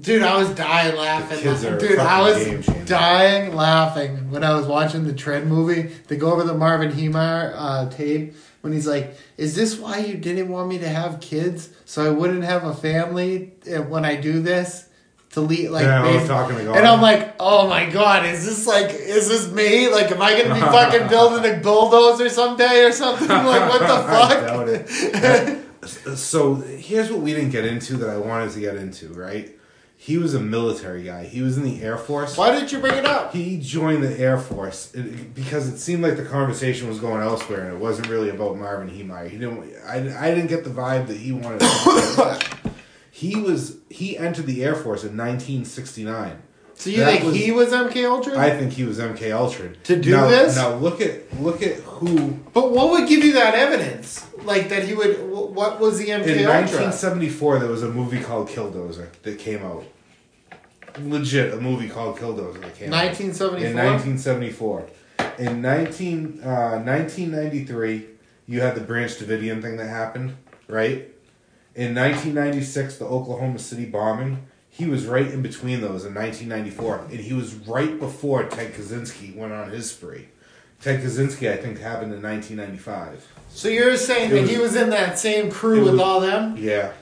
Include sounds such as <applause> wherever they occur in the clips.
Dude, I was dying laughing. kids are a Dude, I was dying laughing when I was watching the Tread movie. They go over the Marvin Heemeyer uh, tape when he's like, "Is this why you didn't want me to have kids so I wouldn't have a family uh, when I do this?" To lead like, Yeah, I was talking to God. and I'm like, "Oh my god, is this like, is this me? Like, am I gonna be <laughs> fucking building a bulldozer someday or something? <laughs> Like, what the I fuck?" doubt it. <laughs> so here's what we didn't get into that I wanted to get into, right? He was a military guy. He was in the Air Force. Why did you bring it up? He joined the Air Force it- because it seemed like the conversation was going elsewhere, and it wasn't really about Marvin Heemeyer. He didn't. I, I didn't get the vibe that he wanted. To <coughs> he was. He entered the Air Force in 1969. So you That think was- he was MK Ultra? I think he was MK Ultra To do now, this? Now look at look at who But what would give you that evidence? Like that he would. What was the MK In Ultra? 1974, there was a movie called Killdozer that came out. Legit, a movie called Killdozer that came out. 1974? In 1974. In 19, uh, 1993, you had the Branch Davidian thing that happened, right? In 1996, the Oklahoma City bombing. He was right in between those in 1994, and he was right before Ted Kaczynski went on his spree. Ted Kaczynski, I think, happened in 1995. So you're saying It that was- he was in that same crew with was- all them, Yeah.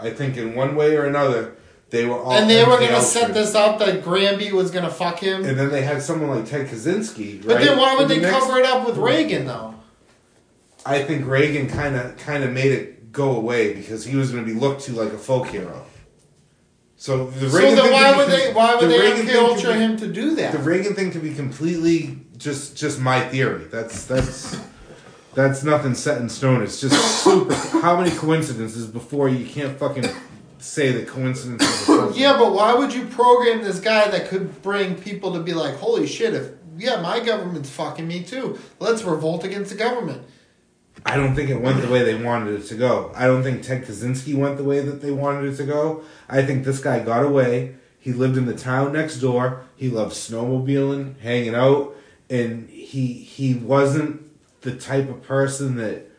I think in one way or another, they were all. and they were gonna set this up that Granby was gonna fuck him. And then they had someone like Ted Kaczynski. but right? then why would the they next- cover it up with Reagan though? I think Reagan kind of kind of made it go away because he was going to be looked to like a folk hero. So the So Reagan then thing why would they? Why would the they Reagan MK thing Ultra be- him to do that? The Reagan thing could be completely just just my theory. That's that's that's nothing set in stone. It's just super. How many coincidences before you can't fucking say that coincidence? Are yeah, but why would you program this guy that could bring people to be like, holy shit, if yeah, my government's fucking me too. Let's revolt against the government. I don't think it went the way they wanted it to go. I don't think Ted Kaczynski went the way that they wanted it to go. I think this guy got away. He lived in the town next door. He loved snowmobiling, hanging out, and he he wasn't the type of person that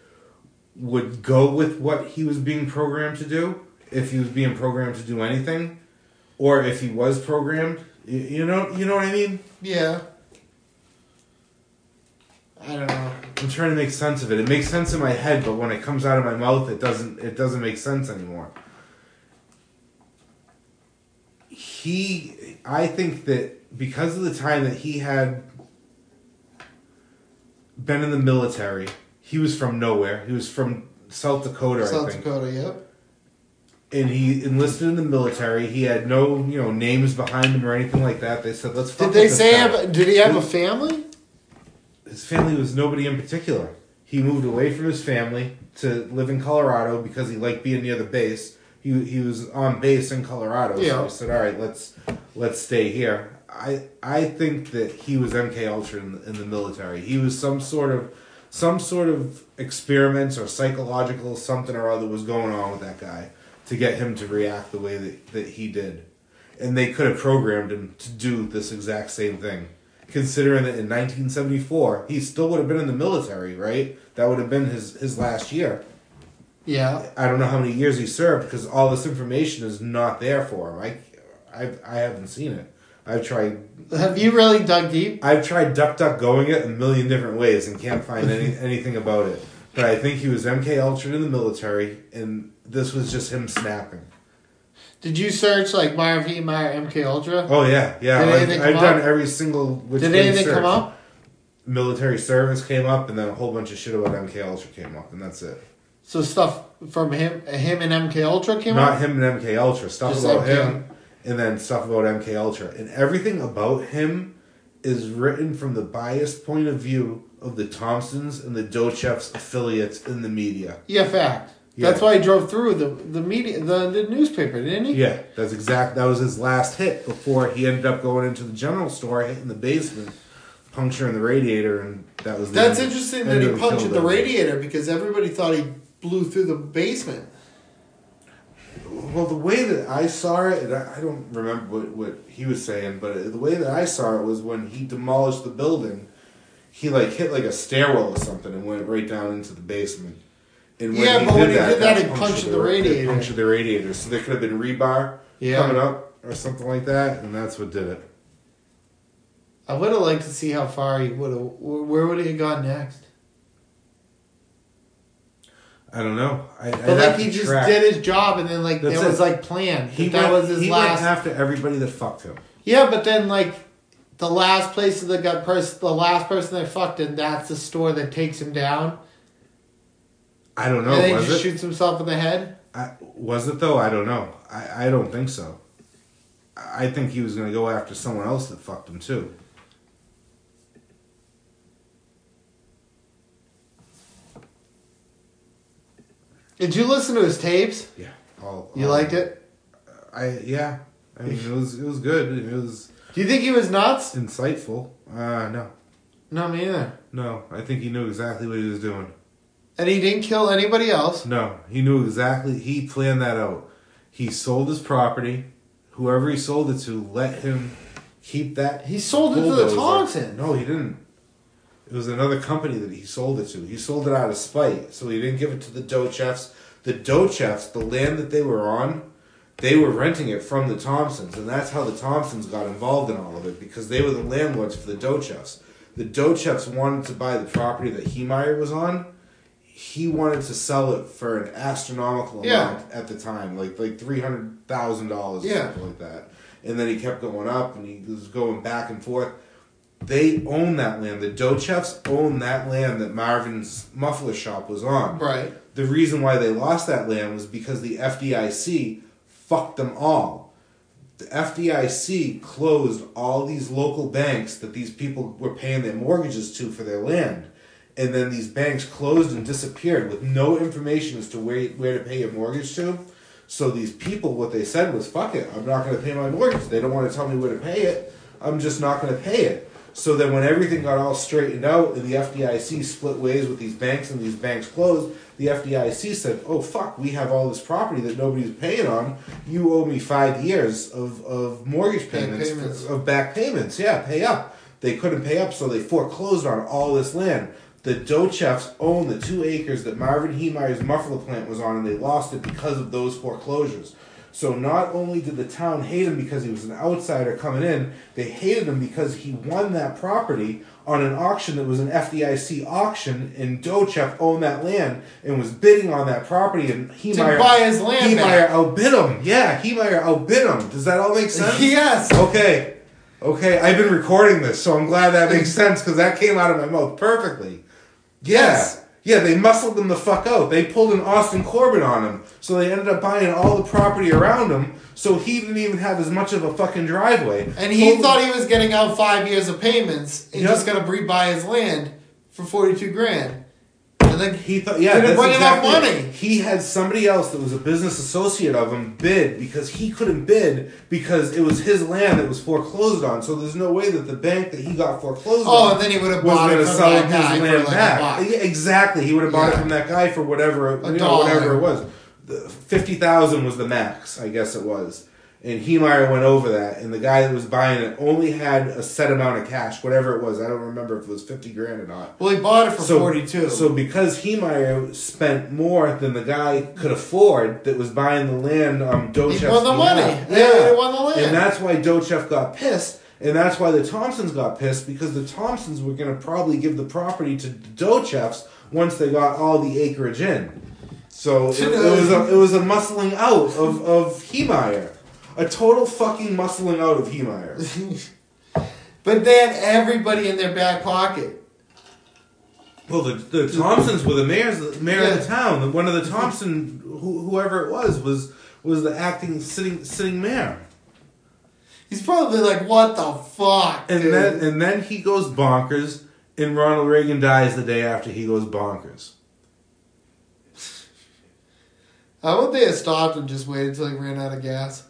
would go with what he was being programmed to do. If he was being programmed to do anything, or if he was programmed, you, know, you know what I mean. Yeah. I don't know. I'm trying to make sense of it. It makes sense in my head, but when it comes out of my mouth, it doesn't. It doesn't make sense anymore. He, I think that because of the time that he had been in the military, he was from nowhere. He was from South Dakota, I South Dakota, yep. and he enlisted in the military. He had no, you know, names behind him or anything like that. They said, "Let's." fuck Did they say? Have, did he have a family? His family was nobody in particular. He moved away from his family to live in Colorado because he liked being near the base. He he was on base in Colorado, Yeah. so he said, "All right, let's let's stay here." I I think that he was MK Ultra in, in the military. He was some sort of some sort of experiments or psychological something or other was going on with that guy to get him to react the way that, that he did. And they could have programmed him to do this exact same thing. Considering that in 1974, he still would have been in the military, right? That would have been his, his last year. Yeah. I don't know how many years he served because all this information is not there for him. I, I, I haven't seen it. I've tried Have you really dug deep? I've tried duck duck going it a million different ways and can't find any <laughs> anything about it. But I think he was MK Ultra in the military, and this was just him snapping. Did you search like Marv Heemeyer MK Ultra? Oh yeah, yeah. Did I've, anything I've done every single. Which Did anything search. come up? Military service came up, and then a whole bunch of shit about MK Ultra came up, and that's it. So stuff from him, him and MK Ultra came Not up. Not him and MK Ultra stuff Just about MK. him, and then stuff about MK Ultra, and everything about him is written from the biased point of view of the Thompsons and the Docheffs affiliates in the media. Yeah, fact. Yeah. That's why he drove through the the media, the, the newspaper, didn't he? Yeah, that's exact. That was his last hit before he ended up going into the general store, hitting the basement, puncturing the radiator, and that was. the That's end- interesting that he punctured the radiator because everybody thought he blew through the basement. Well, the way that I saw it, and I I don't remember what, what he was saying, but the way that I saw it was when he demolished the building, he like hit like a stairwell or something and went right down into the basement. And Yeah, but when he did that, that he punctured the it radiator. Punctured the radiator. So there could have been rebar Yeah. coming up or something like that, and that's what did it. I would have liked to see how far he would have. Where would he have gone next? I don't know. I, But like he just did his job, and then like That's there was like planned. He that went, was his he last. went after everybody that fucked him. yeah, but then like the last place that got person, the last person that fucked him, that's the store that takes him down, I don't know. and then he was just it? shoots himself in the head. I, was it though? I don't know. I, I don't think so. I I think he was gonna go after someone else that fucked him too. Did you listen to his tapes? Yeah. All, You all- liked it? I yeah. I mean, it was it was good. It was Do you think he was nuts? insightful. Uh, no, Not me either. no. I think he knew exactly what he was doing. And he didn't kill anybody else. No, he knew exactly. He planned that out. He sold his property. Whoever he sold it to, let him keep that. He sold it to the bulldozer. Thompsons. No, he didn't. It was another company that he sold it to. He sold it out of spite, so he didn't give it to the Docheffs. The Docheffs, the land that they were on, they were renting it from the Thompsons, and that's how the Thompsons got involved in all of it because they were the landlords for the Docheffs. The Docheffs wanted to buy the property that Heemeyer was on. He wanted to sell it for an astronomical Yeah. amount at the time, like like three hundred thousand dollars or Yeah. something like that. And then he kept going up, and he was going back and forth. They own that land. The Docheffs own that land that Marvin's muffler shop was on. Right. The reason why they lost that land was because the FDIC fucked them all. The FDIC closed all these local banks that these people were paying their mortgages to for their land. And then these banks closed and disappeared with no information as to where, where to pay your mortgage to. So these people, what they said was, fuck it, I'm not going to pay my mortgage. They don't want to tell me where to pay it. I'm just not going to pay it. So then when everything got all straightened out and the FDIC split ways with these banks and these banks closed, the FDIC said, oh fuck, we have all this property that nobody's paying on. You owe me five years of, of mortgage payments, payments. of back payments. Yeah, pay up. They couldn't pay up, so they foreclosed on all this land. The Docheffs own the two acres that Marvin Heemeyer's muffler plant was on, and they lost it because of those foreclosures. So not only did the town hate him because he was an outsider coming in, they hated him because he won that property on an auction that was an FDIC auction, and Docheff owned that land and was bidding on that property, and Heemeyer buy his land Heemeyer outbid him. Yeah, Heemeyer outbid him. Does that all make sense? Yes. Okay. Okay, I've been recording this, so I'm glad that makes sense because that came out of my mouth perfectly. Yeah. Yes. Yeah, they muscled him the fuck out. They pulled an Austin Corbin on him. So they ended up buying all the property around him, so he didn't even have as much of a fucking driveway. And he thought he was getting out five years of payments and Yep. just gonna rebuy his land for forty two grand. And then He thought, yeah, Didn't bring enough money. it. He had somebody else that was a business associate of him bid because he couldn't bid because it was his land that was foreclosed on. So there's no way that the bank that he got foreclosed Oh, on and then he would have bought it from sell that his guy land like back. Yeah, exactly. He would have bought it from that guy for whatever, you know, whatever it was. The Fifty thousand was the max, I guess it was. And Heemeyer went over that, and the guy that was buying it only had a set amount of cash, whatever it was. I don't remember if it was fifty grand or not. Well, he bought it for So, forty two. So because Heemeyer spent more than the guy could afford that was buying the land um Docheff's he won the money. Yeah, he won the land. And that's why Docheff got pissed. And that's why the Thompsons got pissed because the Thompsons were going to probably give the property to the Docheffs once they got all the acreage in. So it, it was a, it was a muscling out of of Heemeyer, a total fucking muscling out of Heemeyer. <laughs> but they had everybody in their back pocket. Well, the, the Thompsons were the mayors, the mayor of the town. One of the Thompson, who, whoever it was, was was the acting sitting sitting mayor. He's probably like, "What the fuck?" And dude? then and then he goes bonkers, and Ronald Reagan dies the day after he goes bonkers. How would they have stopped and just waited until he ran out of gas?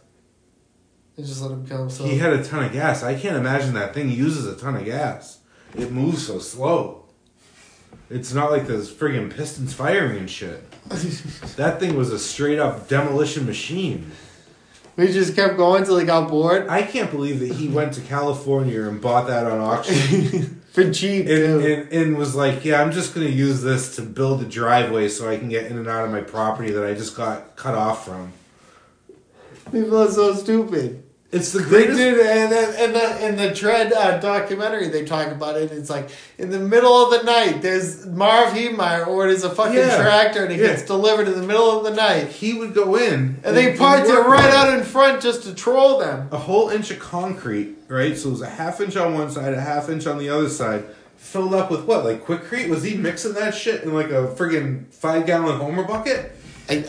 Just let him kill himself? He had a ton of gas. I can't imagine that thing uses a ton of gas. It moves so slow. It's not like those friggin' pistons firing and shit. <laughs> That thing was a straight up demolition machine. we just kept going till he got bored. I can't believe that he went to California and bought that on auction. <laughs> For cheap, and, and, and was like, yeah, I'm just gonna use this to build a driveway so I can get in and out of my property that I just got cut off from. People are so stupid. It's the They greatest. did, and then in the in the Tread uh, documentary, they talk about it. It's like in the middle of the night, there's Marv Heemeyer orders a fucking Yeah. tractor, and it Yeah. gets delivered in the middle of the night, He would go in and they parked it right out in front just to troll them. a whole inch of concrete, right? So it was a half inch on one side, a half inch on the other side, filled up with what, like Quikrete? Was he mixing that shit in like a friggin' five gallon Homer bucket? I,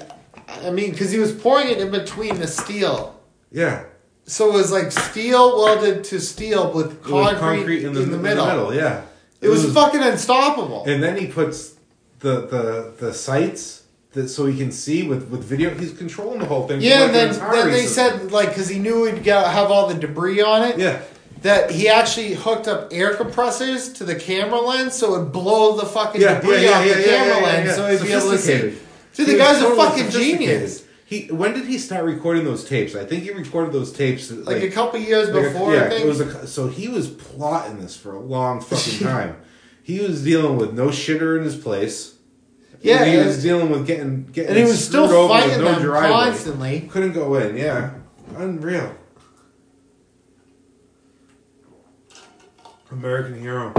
I mean, because he was pouring it in between the steel. Yeah, So it was like steel welded to steel with It was concrete, in, the, middle. yeah. It, was, fucking unstoppable. And then he puts the the the sights that so he can see with with video. He's controlling the whole thing. yeah, and then, an then they system. said like because he knew he'd get, have all the debris on it. yeah. That he actually hooked up air compressors to the camera lens so it would blow the fucking Yeah, debris yeah, yeah, off the camera lens so he'd be able to see. Dude, the was guy's a fucking genius. He when did he start recording those tapes? I think he recorded those tapes Like, a couple years like a- before, yeah, I think. it was a, so he was plotting this for a long fucking <laughs> time. he was dealing with no shitter in his place. Yeah, he and- was dealing with getting getting and he was still over fighting no them driveway. constantly. Couldn't go in. Yeah, unreal. American hero.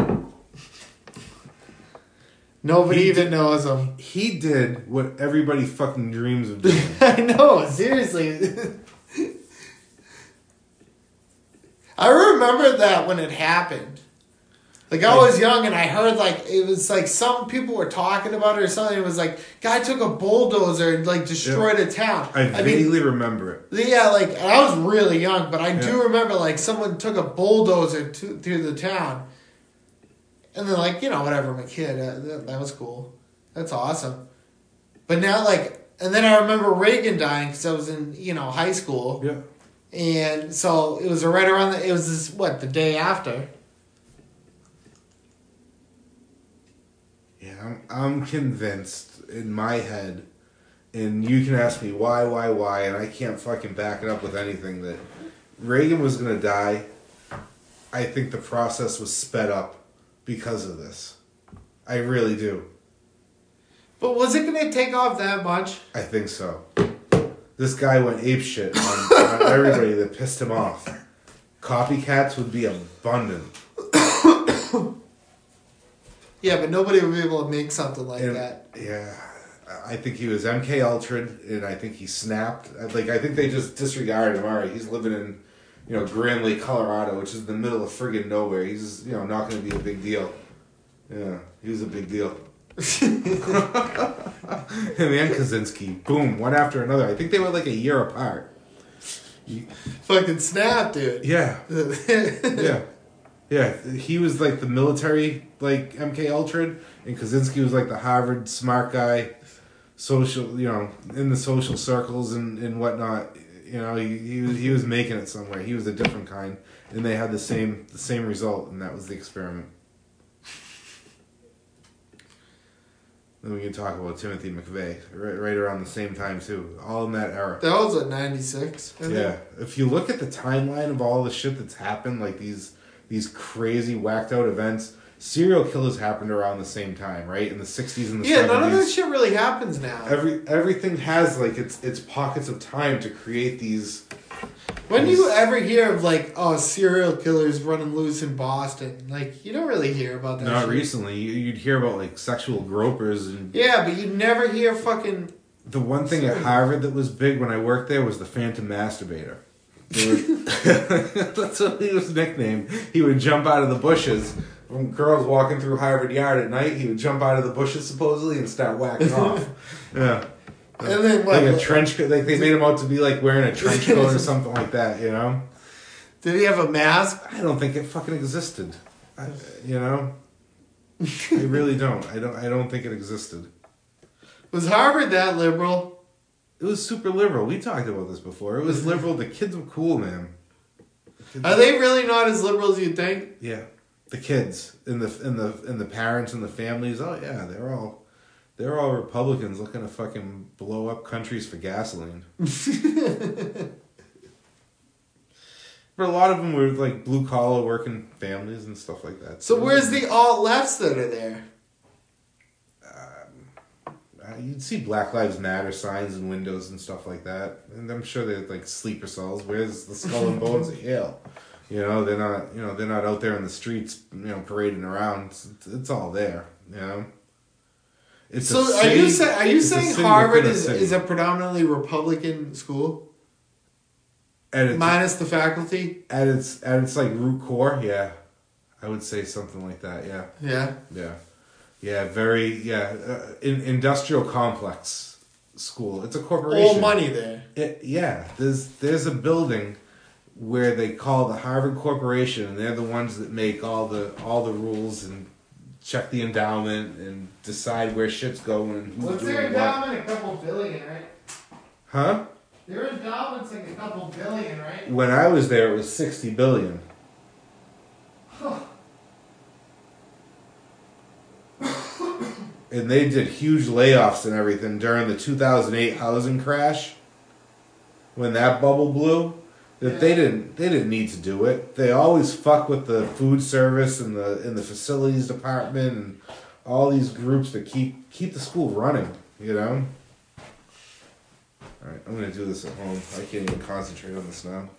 Nobody He even knows him. He did what everybody fucking dreams of doing. <laughs> I know, seriously. I remember that when it happened. Like I was young and I heard like it was like some people were talking about it or something. It was like guy took a bulldozer and like destroyed a town. I I mean, vaguely remember it. yeah, like I was really young, but I Yeah. do remember like someone took a bulldozer to, through the town, and then like you know whatever, I'm a kid. Uh, that, that was cool. That's awesome. But now like, and then I remember Reagan dying because I was in you know high school, Yeah. and so it was right around the. It was this what the day after. Yeah, I'm, I'm convinced in my head, and you can ask me why, why, why, and I can't fucking back it up with anything that Reagan was gonna die. I think the process was sped up because of this. I really do. But was it going to take off that much? I think so. This guy went ape shit on, on <laughs> everybody that pissed him off. Copycats would be abundant. <coughs> Yeah, but nobody would be able to make something like And, that. Yeah, I think he was MK Ultra, and I think he snapped. Like I think they just disregarded him. All right, he's living in, you know, Grand Lake, Colorado, which is in the middle of friggin' nowhere. He's you know not going to be a big deal. Yeah, he was a big deal. <laughs> Him and Kaczynski, boom, one after another. I think they were like a year apart. Fucking snap, dude. Yeah, <laughs> yeah, yeah. He was like the military, like MK Ultra, and Kaczynski was like the Harvard smart guy, social, you know, in the social circles and, and whatnot. You know, he, he was he was making it somewhere. He was a different kind, and they had the same the same result, and that was the experiment. Then we can talk about Timothy McVeigh, right, right around the same time too, all in that era. That was at 96. I think. Yeah, if you look at the timeline of all the shit that's happened, like these these crazy whacked out events, serial killers happened around the same time, right? In the sixties and the Yeah, none of this shit really happens now. Every everything has like its its pockets of time to create these. when do you ever hear of like, oh, serial killers running loose in Boston? Like, you don't really hear about that. Not shit. recently, you- you'd hear about like sexual gropers and Yeah, but you'd never hear fucking. the one thing at Harvard that was big when I worked there was the Phantom Masturbator. Were- <laughs> <laughs> That's what he was nicknamed. He would jump out of the bushes. When girls walking through Harvard Yard at night, he would jump out of the bushes supposedly and start whacking off. <laughs> Yeah. And then what? Like a trench coat. Like they made him out to be like wearing a trench coat or <laughs> something like that, you know? Did he have a mask? I don't think it fucking existed. I, you know? <laughs> I really don't. I don't I don't think it existed. Was Harvard that liberal? It was super liberal. We talked about this before. It was liberal. The kids were cool, man. The kids- Are they really not as liberal as you think? Yeah, the kids and the and the and the parents and the families. Oh yeah, they're all they're all Republicans looking to fucking blow up countries for gasoline. <laughs> But a lot of them were like blue collar working families and stuff like that. So where's the alt lefts that are there? Uh, you'd see Black Lives Matter signs and windows and stuff like that, and I'm sure they're like sleeper cells. Where's the skull and bones of <laughs> Yale? You know, they're not. You know, they're not out there in the streets. You know, parading around. It's, it's all there. You know. It's So are you saying are you saying Harvard is, city. is a predominantly Republican school its, minus the faculty? at its at its like root core? Yeah, I would say something like that. Yeah. Yeah. Yeah, yeah, very yeah. Uh, in, industrial complex school. It's a corporation. All money there. It, yeah, there's there's a building where they call the Harvard Corporation, and they're the ones that make all the all the rules and check the endowment and decide where shit's going and who's What's doing their endowment? A couple billion, right? Huh? Their endowment's like a couple billion, right? When I was there, it was sixty billion. and they did huge layoffs and everything during the 2008 housing crash when that bubble blew that they didn't they didn't need to do it. They always fuck with the food service and the in the facilities department and all these groups that keep keep the school running you know? All right i'm gonna do this at home. I can't even concentrate on this now.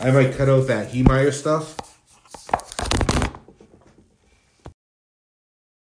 I might cut out that Heemeyer stuff